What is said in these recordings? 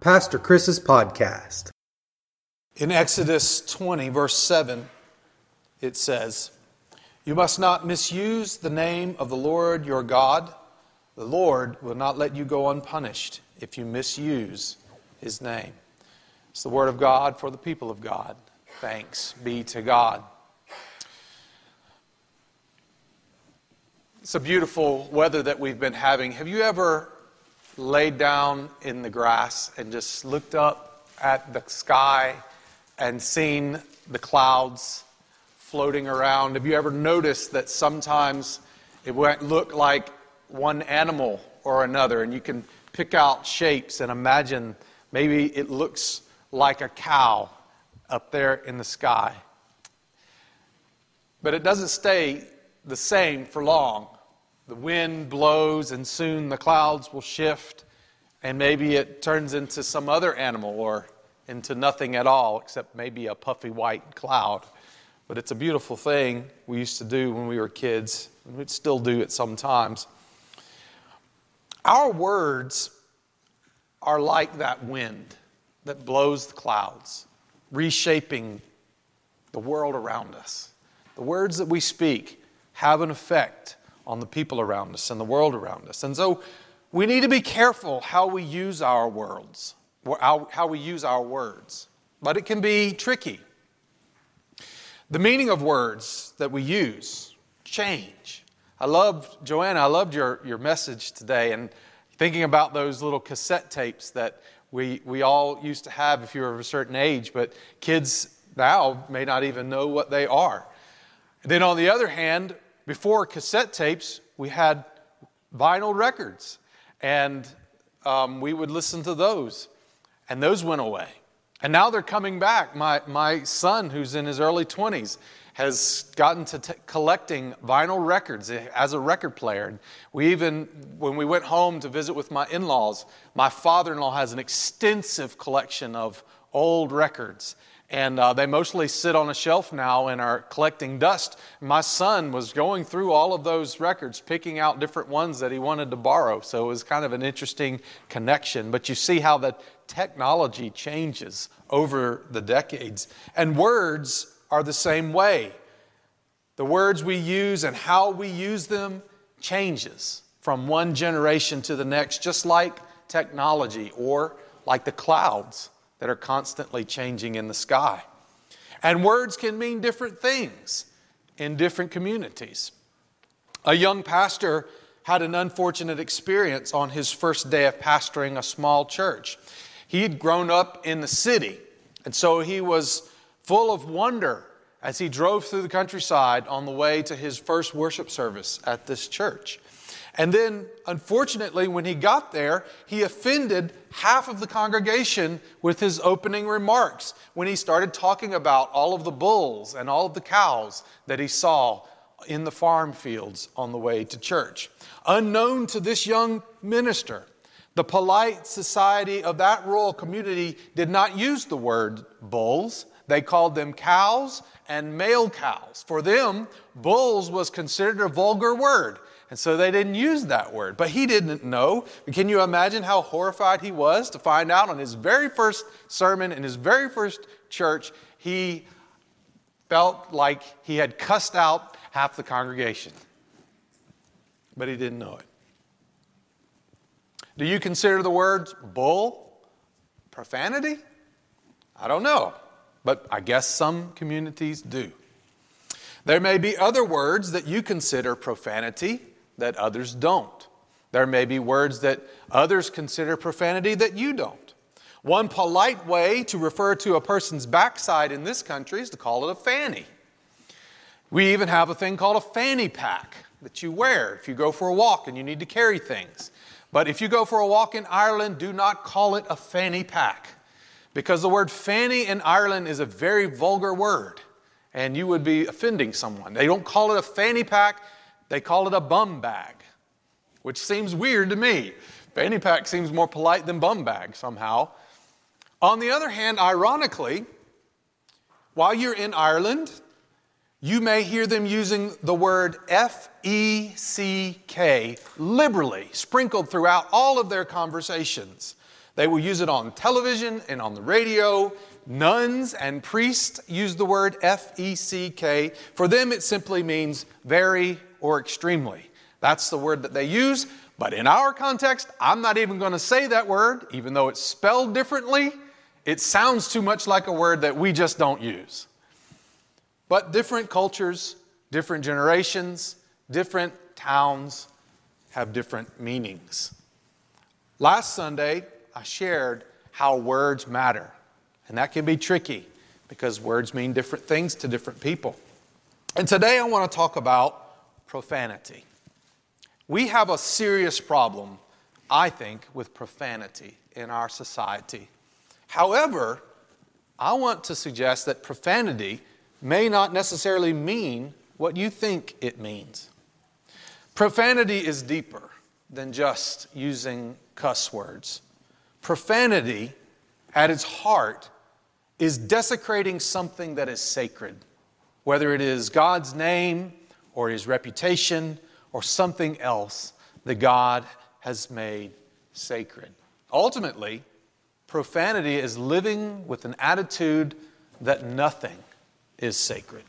Pastor Chris's podcast. In Exodus 20, verse 7, it says, You must not misuse the name of the Lord your God. The Lord will not let you go unpunished if you misuse his name. It's the word of God for the people of God. Thanks be to God. It's a beautiful weather that we've been having. Have you ever laid down in the grass and just looked up at the sky and seen the clouds floating around? Have you ever noticed that sometimes it won't look like one animal or another, and you can pick out shapes and imagine maybe it looks like a cow up there in the sky? But it doesn't stay the same for long. The wind blows, and soon the clouds will shift, and maybe it turns into some other animal or into nothing at all, except maybe a puffy white cloud. But it's a beautiful thing we used to do when we were kids, and we still do it sometimes. Our words are like that wind that blows the clouds, reshaping the world around us. The words that we speak have an effect on the people around us and the world around us. And so we need to be careful how we use our words, how we use our words. But it can be tricky. The meaning of words that we use change. I loved, Joanna, I loved your, your message today and thinking about those little cassette tapes that we, we all used to have if you were of a certain age, but kids now may not even know what they are. then on the other hand, before cassette tapes, we had vinyl records, and um, we would listen to those, and those went away. And now they're coming back. My, my son, who's in his early 20s, has gotten to t- collecting vinyl records as a record player. And we even, when we went home to visit with my in laws, my father in law has an extensive collection of old records and uh, they mostly sit on a shelf now and are collecting dust. My son was going through all of those records, picking out different ones that he wanted to borrow. So it was kind of an interesting connection. But you see how the technology changes over the decades. And words are the same way. The words we use and how we use them changes from one generation to the next, just like technology or like the clouds that are constantly changing in the sky. And words can mean different things in different communities. A young pastor had an unfortunate experience on his first day of pastoring a small church. He had grown up in the city, and so he was full of wonder as he drove through the countryside on the way to his first worship service at this church. And then, unfortunately, when he got there, he offended half of the congregation with his opening remarks when he started talking about all of the bulls and all of the cows that he saw in the farm fields on the way to church. Unknown to this young minister, the polite society of that rural community did not use the word bulls. They called them cows and male cows. For them, bulls was considered a vulgar word. And so they didn't use that word. But he didn't know. Can you imagine how horrified he was to find out on his very first sermon in his very first church, he felt like he had cussed out half the congregation. But he didn't know it. Do you consider the words bull profanity? I don't know, but I guess some communities do. There may be other words that you consider profanity that others don't. There may be words that others consider profanity that you don't. One polite way to refer to a person's backside in this country is to call it a fanny. We even have a thing called a fanny pack that you wear if you go for a walk and you need to carry things. But if you go for a walk in Ireland, do not call it a fanny pack because the word fanny in Ireland is a very vulgar word and you would be offending someone. They don't call it a fanny pack, they call it a bum bag, which seems weird to me. Fanny pack seems more polite than bum bag somehow. On the other hand, ironically, while you're in Ireland, you may hear them using the word F E C K liberally, sprinkled throughout all of their conversations. They will use it on television and on the radio. Nuns and priests use the word F E C K. For them, it simply means very or extremely. That's the word that they use. But in our context, I'm not even going to say that word, even though it's spelled differently. It sounds too much like a word that we just don't use. But different cultures, different generations, different towns have different meanings. Last Sunday, I shared how words matter. And that can be tricky because words mean different things to different people. And today I want to talk about profanity. We have a serious problem, I think, with profanity in our society. However, I want to suggest that profanity may not necessarily mean what you think it means. Profanity is deeper than just using cuss words. Profanity, at its heart, is desecrating something that is sacred, whether it is God's name or his reputation or something else that God has made sacred. Ultimately, profanity is living with an attitude that nothing is sacred.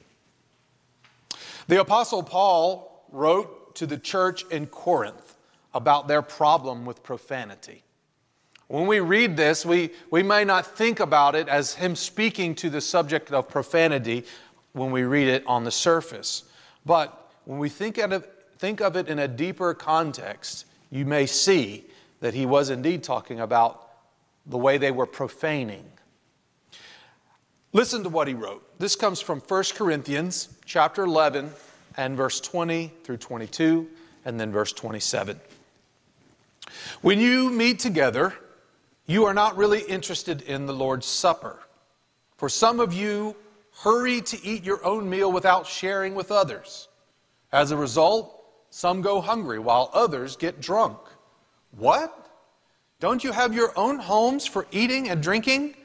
The Apostle Paul wrote to the church in Corinth about their problem with profanity. When we read this, we, we may not think about it as him speaking to the subject of profanity when we read it on the surface. But when we think of, it, think of it in a deeper context, you may see that he was indeed talking about the way they were profaning. Listen to what he wrote. This comes from 1 Corinthians chapter 11 and verse 20 through 22 and then verse 27. When you meet together, you are not really interested in the Lord's Supper. For some of you hurry to eat your own meal without sharing with others. As a result, some go hungry while others get drunk. What? Don't you have your own homes for eating and drinking?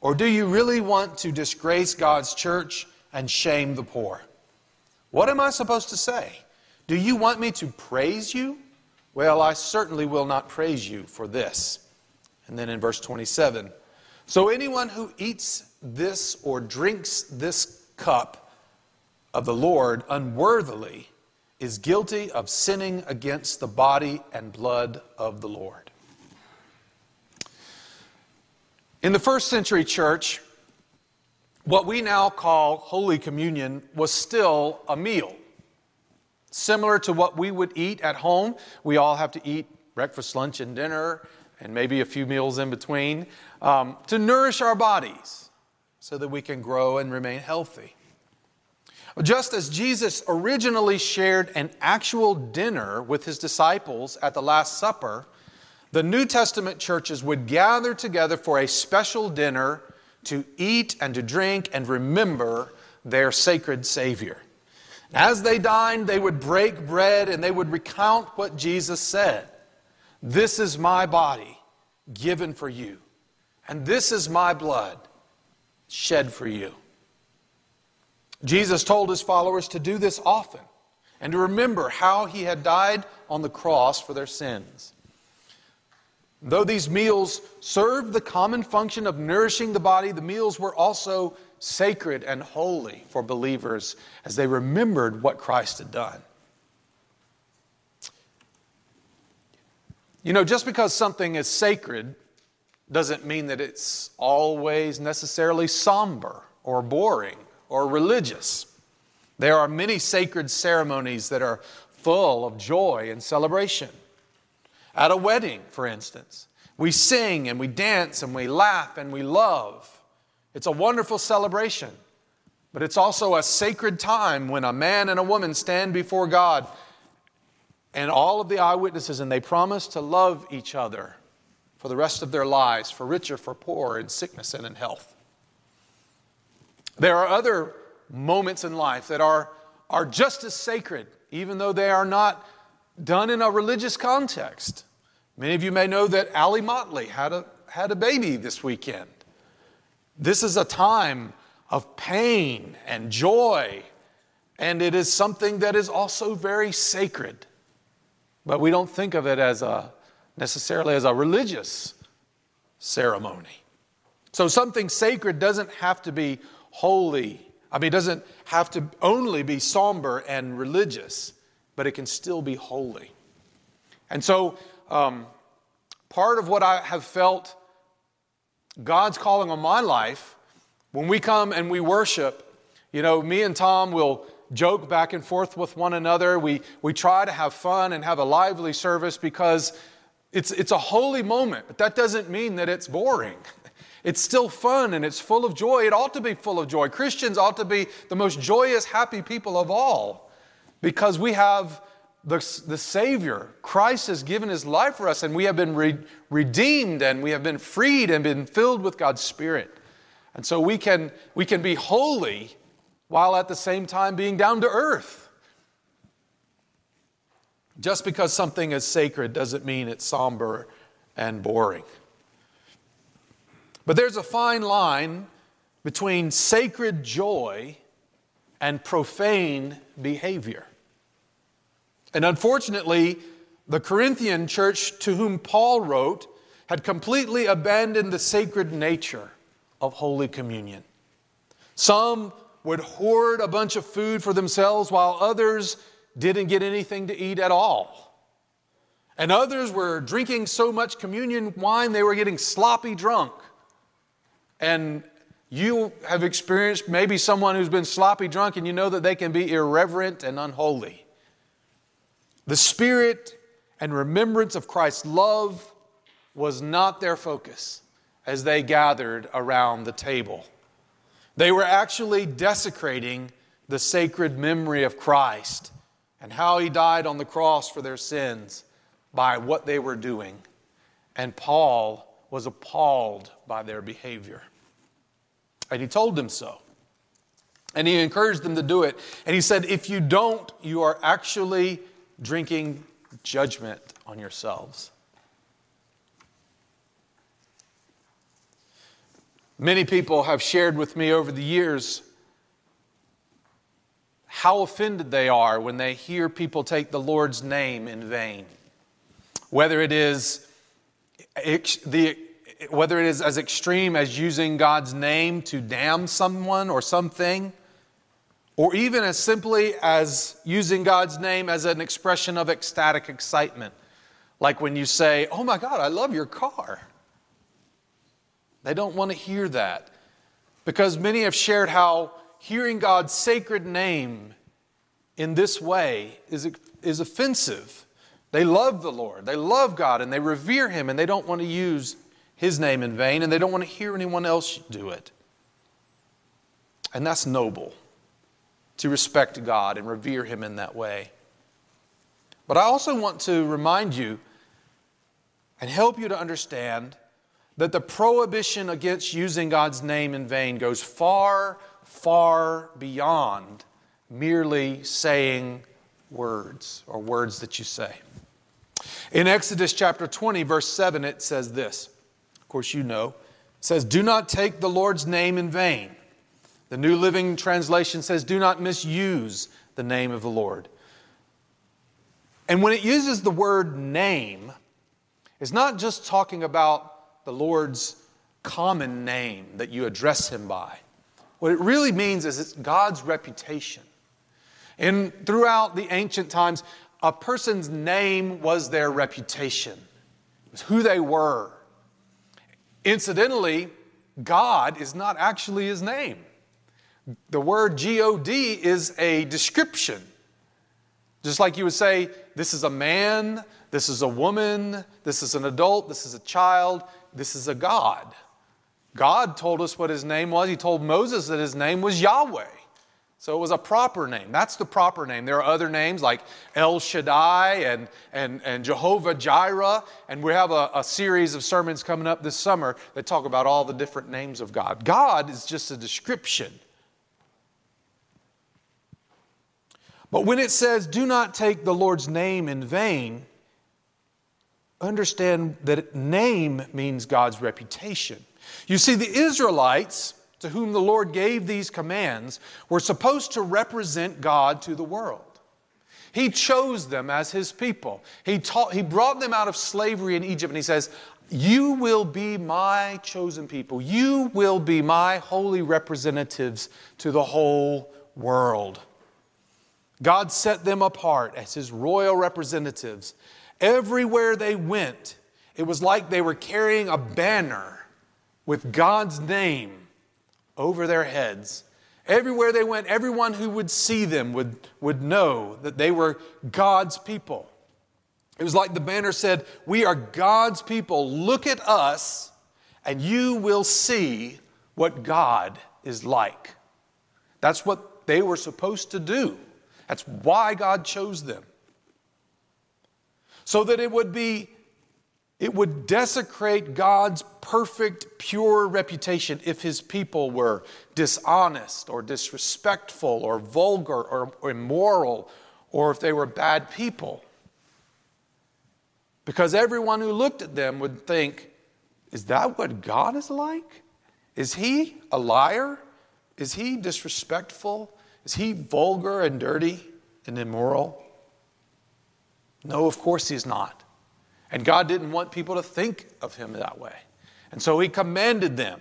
Or do you really want to disgrace God's church and shame the poor? What am I supposed to say? Do you want me to praise you? Well, I certainly will not praise you for this. And then in verse 27 So anyone who eats this or drinks this cup of the Lord unworthily is guilty of sinning against the body and blood of the Lord. In the first century church, what we now call Holy Communion was still a meal. Similar to what we would eat at home, we all have to eat breakfast, lunch, and dinner and maybe a few meals in between um, to nourish our bodies so that we can grow and remain healthy. Just as Jesus originally shared an actual dinner with his disciples at the Last Supper, the New Testament churches would gather together for a special dinner to eat and to drink and remember their sacred Savior. As they dined, they would break bread and they would recount what Jesus said. This is my body given for you, and this is my blood shed for you. Jesus told his followers to do this often and to remember how he had died on the cross for their sins. Though these meals served the common function of nourishing the body, the meals were also sacred and holy for believers as they remembered what Christ had done. You know, just because something is sacred doesn't mean that it's always necessarily somber or boring or religious. There are many sacred ceremonies that are full of joy and celebration. At a wedding, for instance, we sing and we dance and we laugh and we love. It's a wonderful celebration, but it's also a sacred time when a man and a woman stand before God and all of the eyewitnesses, and they promise to love each other for the rest of their lives, for richer, for poor, in sickness and in health. There are other moments in life that are, are just as sacred, even though they are not done in a religious context. Many of you may know that Ali Motley had a, had a baby this weekend. This is a time of pain and joy, and it is something that is also very sacred. But we don't think of it as a necessarily as a religious ceremony. So something sacred doesn't have to be holy. I mean, it doesn't have to only be somber and religious, but it can still be holy. And so, um, part of what I have felt God's calling on my life, when we come and we worship, you know, me and Tom will joke back and forth with one another. We, we try to have fun and have a lively service because it's, it's a holy moment, but that doesn't mean that it's boring. It's still fun and it's full of joy. It ought to be full of joy. Christians ought to be the most joyous, happy people of all because we have the, the Savior. Christ has given His life for us and we have been re- redeemed and we have been freed and been filled with God's Spirit. And so we can, we can be holy while at the same time being down to earth. Just because something is sacred doesn't mean it's somber and boring. But there's a fine line between sacred joy and profane behavior. And unfortunately, the Corinthian church to whom Paul wrote had completely abandoned the sacred nature of Holy Communion. Some would hoard a bunch of food for themselves while others didn't get anything to eat at all. And others were drinking so much communion wine they were getting sloppy drunk. And you have experienced maybe someone who's been sloppy drunk and you know that they can be irreverent and unholy. The spirit and remembrance of Christ's love was not their focus as they gathered around the table. They were actually desecrating the sacred memory of Christ and how he died on the cross for their sins by what they were doing. And Paul was appalled by their behavior. And he told them so. And he encouraged them to do it. And he said, if you don't, you are actually drinking judgment on yourselves. Many people have shared with me over the years how offended they are when they hear people take the Lord's name in vain. Whether it is the whether it is as extreme as using God's name to damn someone or something, or even as simply as using God's name as an expression of ecstatic excitement. Like when you say, Oh my God, I love your car. They don't want to hear that because many have shared how hearing God's sacred name in this way is, is offensive. They love the Lord, they love God, and they revere Him, and they don't want to use His name in vain, and they don't want to hear anyone else do it. And that's noble to respect God and revere Him in that way. But I also want to remind you and help you to understand that the prohibition against using God's name in vain goes far far beyond merely saying words or words that you say. In Exodus chapter 20, verse 7, it says this. Of course, you know. It says, Do not take the Lord's name in vain. The New Living Translation says, Do not misuse the name of the Lord. And when it uses the word name, it's not just talking about the Lord's common name that you address him by. What it really means is it's God's reputation. And throughout the ancient times, a person's name was their reputation, it was who they were. Incidentally, God is not actually his name. The word God is a description. Just like you would say, this is a man, this is a woman, this is an adult, this is a child, this is a God. God told us what his name was. He told Moses that his name was Yahweh. So it was a proper name. That's the proper name. There are other names like El Shaddai and, and, and Jehovah Jireh. And we have a, a series of sermons coming up this summer that talk about all the different names of God. God is just a description. But when it says, do not take the Lord's name in vain, understand that name means God's reputation. You see, the Israelites, to whom the Lord gave these commands, were supposed to represent God to the world. He chose them as his people. He, taught, he brought them out of slavery in Egypt, and he says, You will be my chosen people. You will be my holy representatives to the whole world. God set them apart as his royal representatives. Everywhere they went, it was like they were carrying a banner with God's name over their heads. Everywhere they went, everyone who would see them would, would know that they were God's people. It was like the banner said, We are God's people. Look at us, and you will see what God is like. That's what they were supposed to do. That's why God chose them. So that it would be it would desecrate God's perfect, pure reputation if his people were dishonest or disrespectful or vulgar or, immoral or if they were bad people. Because everyone who looked at them would think, is that what God is like? Is he a liar? Is he disrespectful? Is he vulgar and dirty and immoral? No, of course he's not. And God didn't want people to think of him that way. And so he commanded them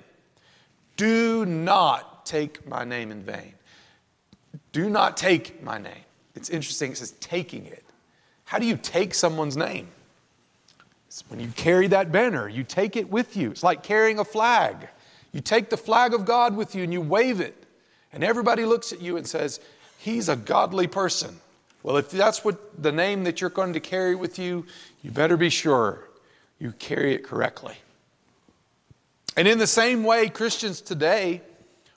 do not take my name in vain. Do not take my name. It's interesting, it says taking it. How do you take someone's name? It's when you carry that banner, you take it with you. It's like carrying a flag. You take the flag of God with you and you wave it. And everybody looks at you and says, He's a godly person. Well, if that's what the name that you're going to carry with you, you better be sure you carry it correctly. And in the same way, Christians today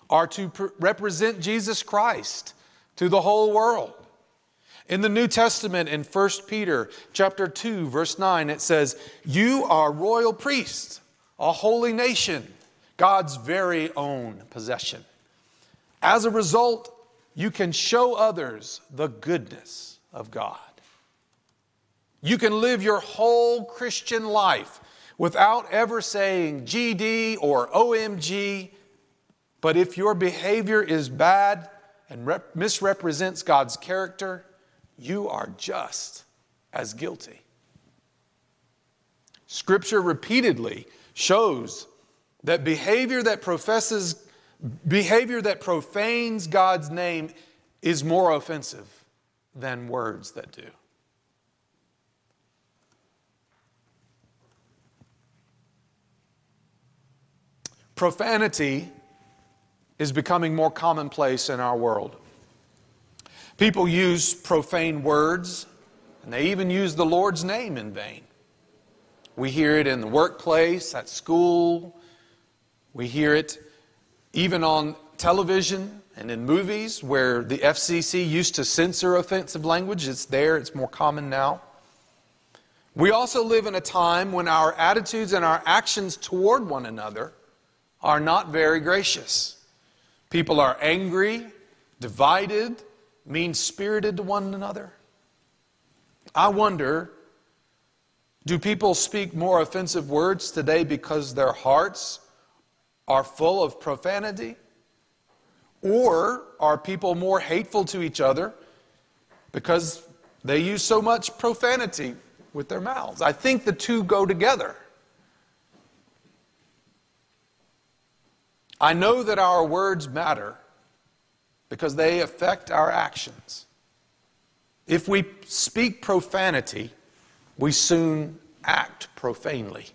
are to represent Jesus Christ to the whole world. In the New Testament, in 1 Peter chapter 2, verse 9, it says, You are royal priests, a holy nation, God's very own possession. As a result, you can show others the goodness of God. You can live your whole Christian life without ever saying GD or OMG, but if your behavior is bad and rep- misrepresents God's character, you are just as guilty. Scripture repeatedly shows that behavior that professes Behavior that profanes God's name is more offensive than words that do. Profanity is becoming more commonplace in our world. People use profane words, and they even use the Lord's name in vain. We hear it in the workplace, at school. We hear it even on television and in movies where the FCC used to censor offensive language. It's there, it's more common now. We also live in a time when our attitudes and our actions toward one another are not very gracious. People are angry, divided, mean spirited to one another. I wonder do people speak more offensive words today because their hearts are full of profanity? Or are people more hateful to each other because they use so much profanity with their mouths? I think the two go together. I know that our words matter because they affect our actions. If we speak profanity, we soon act profanely.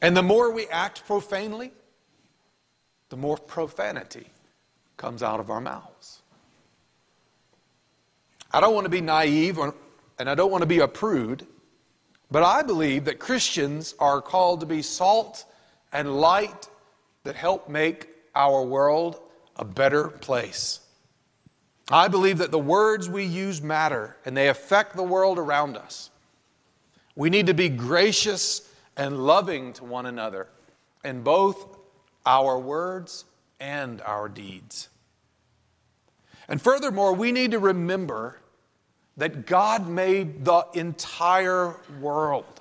And the more we act profanely, the more profanity comes out of our mouths. I don't want to be naive or, and I don't want to be a prude, but I believe that Christians are called to be salt and light that help make our world a better place. I believe that the words we use matter and they affect the world around us. We need to be gracious and loving to one another in both our words and our deeds. And furthermore, we need to remember that God made the entire world.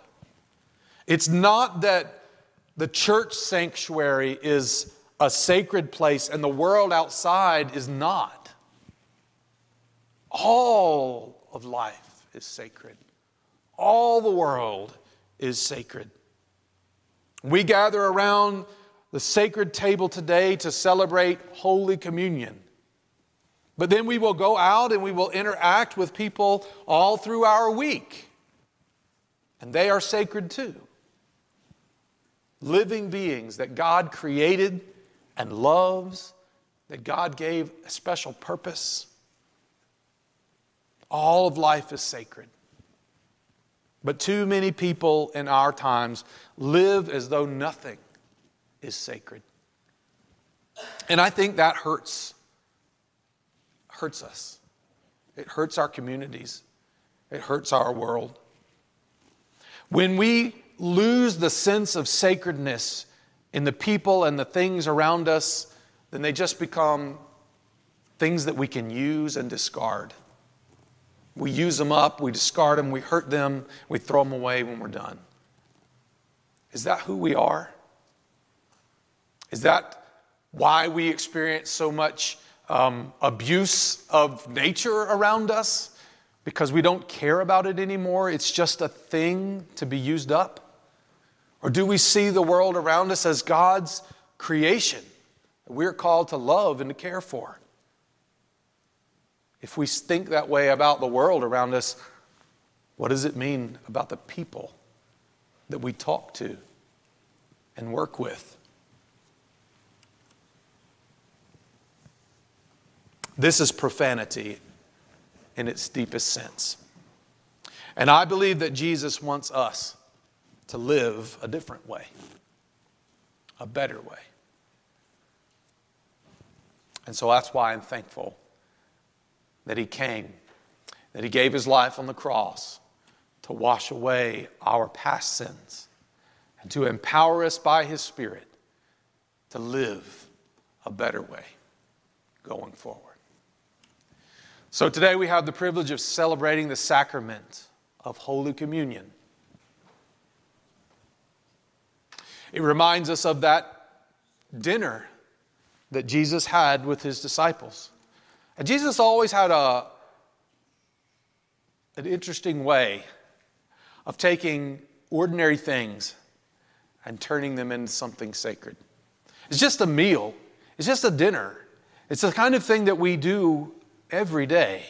It's not that the church sanctuary is a sacred place and the world outside is not. All of life is sacred, all the world is sacred. We gather around the sacred table today to celebrate Holy Communion. But then we will go out and we will interact with people all through our week. And they are sacred too. Living beings that God created and loves, that God gave a special purpose. All of life is sacred. But too many people in our times live as though nothing is sacred. And I think that hurts. Hurts us. It hurts our communities. It hurts our world. When we lose the sense of sacredness in the people and the things around us, then they just become things that we can use and discard. We use them up, we discard them, we hurt them, we throw them away when we're done. Is that who we are? Is that why we experience so much um, abuse of nature around us? Because we don't care about it anymore? It's just a thing to be used up? Or do we see the world around us as God's creation that we're called to love and to care for? If we think that way about the world around us, what does it mean about the people that we talk to and work with? This is profanity in its deepest sense. And I believe that Jesus wants us to live a different way, a better way. And so that's why I'm thankful that He came, that He gave His life on the cross to wash away our past sins and to empower us by His Spirit to live a better way going forward. So today we have the privilege of celebrating the sacrament of Holy Communion. It reminds us of that dinner that Jesus had with his disciples. And Jesus always had a, an interesting way of taking ordinary things and turning them into something sacred. It's just a meal, it's just a dinner. It's the kind of thing that we do every day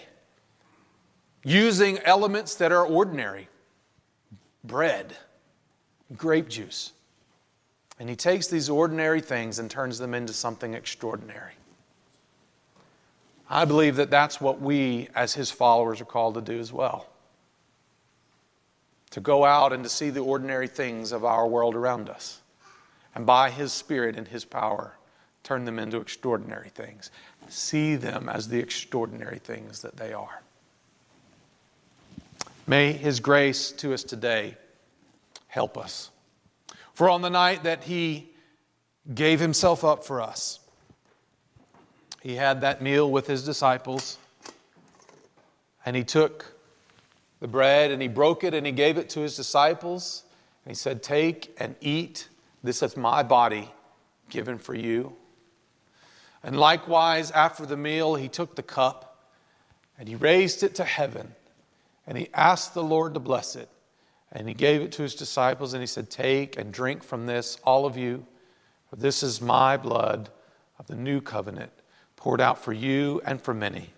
using elements that are ordinary bread, grape juice. And he takes these ordinary things and turns them into something extraordinary. I believe that that's what we, as his followers, are called to do as well. To go out and to see the ordinary things of our world around us. And by his spirit and his power, turn them into extraordinary things. See them as the extraordinary things that they are. May his grace to us today help us. For on the night that he gave himself up for us, he had that meal with his disciples, and he took the bread and he broke it and he gave it to his disciples. And he said, Take and eat. This is my body given for you. And likewise, after the meal, he took the cup and he raised it to heaven and he asked the Lord to bless it. And he gave it to his disciples and he said, Take and drink from this, all of you, for this is my blood of the new covenant, poured out for you and for many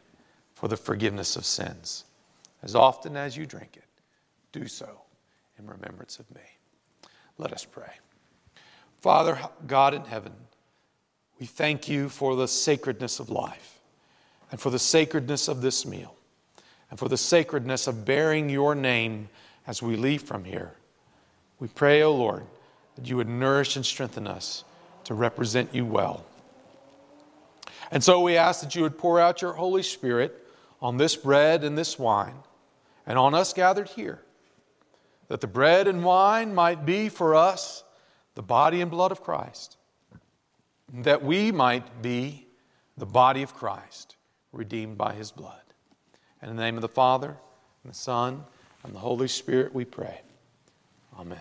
for the forgiveness of sins. As often as you drink it, do so in remembrance of me. Let us pray. Father, God in heaven, we thank you for the sacredness of life and for the sacredness of this meal and for the sacredness of bearing your name as we leave from here. We pray, O oh Lord, that you would nourish and strengthen us to represent you well. And so we ask that you would pour out your Holy Spirit on this bread and this wine and on us gathered here, that the bread and wine might be for us the body and blood of Christ, that we might be the body of Christ, redeemed by his blood. In the name of the Father, and the Son, and the Holy Spirit, we pray. Amen.